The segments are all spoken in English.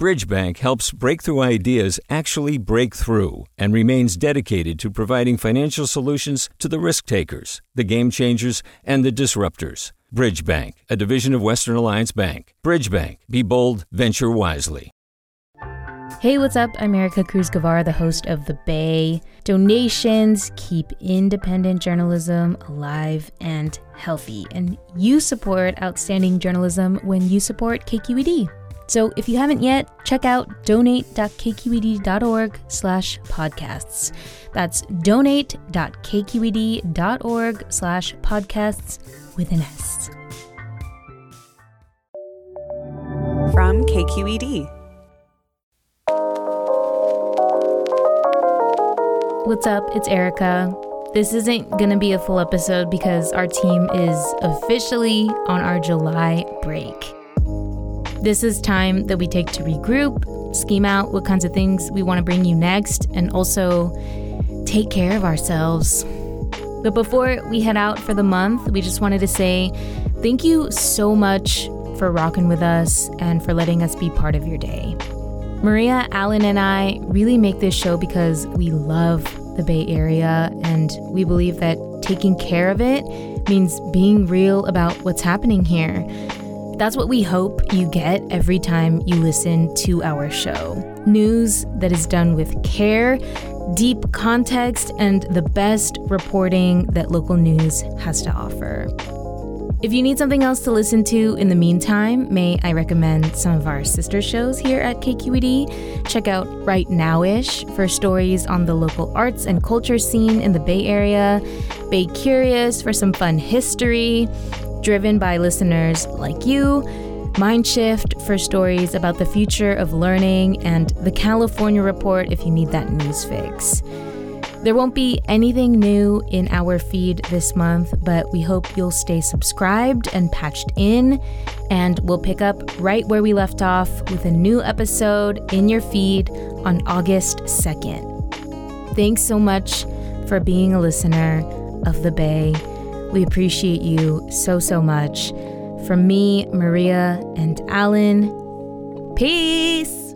Bridgebank helps breakthrough ideas actually break through and remains dedicated to providing financial solutions to the risk takers, the game changers, and the disruptors. Bridgebank, a division of Western Alliance Bank. Bridgebank, be bold, venture wisely. Hey, what's up? I'm Erica Cruz Guevara, the host of The Bay. Donations keep independent journalism alive and healthy, and you support outstanding journalism when you support KQED. So if you haven't yet, check out donate.kqed.org slash podcasts. That's donate.kqed.org slash podcasts with an S. From KQED. What's up? It's Erica. This isn't gonna be a full episode because our team is officially on our July break. This is time that we take to regroup, scheme out what kinds of things we want to bring you next, and also take care of ourselves. But before we head out for the month, we just wanted to say thank you so much for rocking with us and for letting us be part of your day. Maria, Alan, and I really make this show because we love the Bay Area and we believe that taking care of it means being real about what's happening here. That's what we hope you get every time you listen to our show. News that is done with care, deep context, and the best reporting that local news has to offer. If you need something else to listen to in the meantime, may I recommend some of our sister shows here at KQED? Check out Rightnowish for stories on the local arts and culture scene in the Bay Area, Bay Curious for some fun history, driven by listeners like you, Mindshift for stories about the future of learning, and the California Report if you need that news fix. There won't be anything new in our feed this month, but we hope you'll stay subscribed and patched in, and we'll pick up right where we left off with a new episode in your feed on August 2nd. Thanks so much for being a listener of The Bay. We appreciate you so, so much. From me, Maria, and Alan, peace!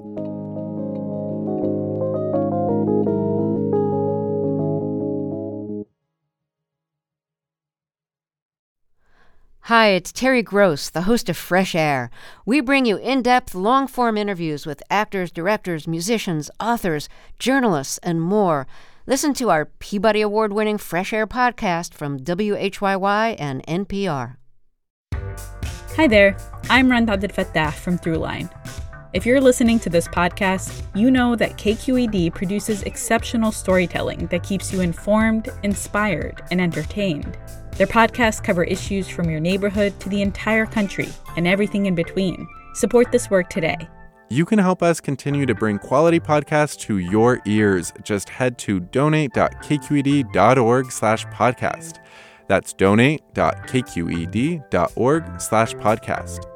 Hi, it's Terry Gross, the host of Fresh Air. We bring you in depth, long form interviews with actors, directors, musicians, authors, journalists, and more. Listen to our Peabody Award winning Fresh Air podcast from WHYY and NPR. Hi there, I'm Rund Abdelfatah from Throughline. If you're listening to this podcast, you know that KQED produces exceptional storytelling that keeps you informed, inspired, and entertained. Their podcasts cover issues from your neighborhood to the entire country and everything in between. Support this work today. You can help us continue to bring quality podcasts to your ears. Just head to donate.kqed.org slash podcast. That's donate.kqed.org slash podcast.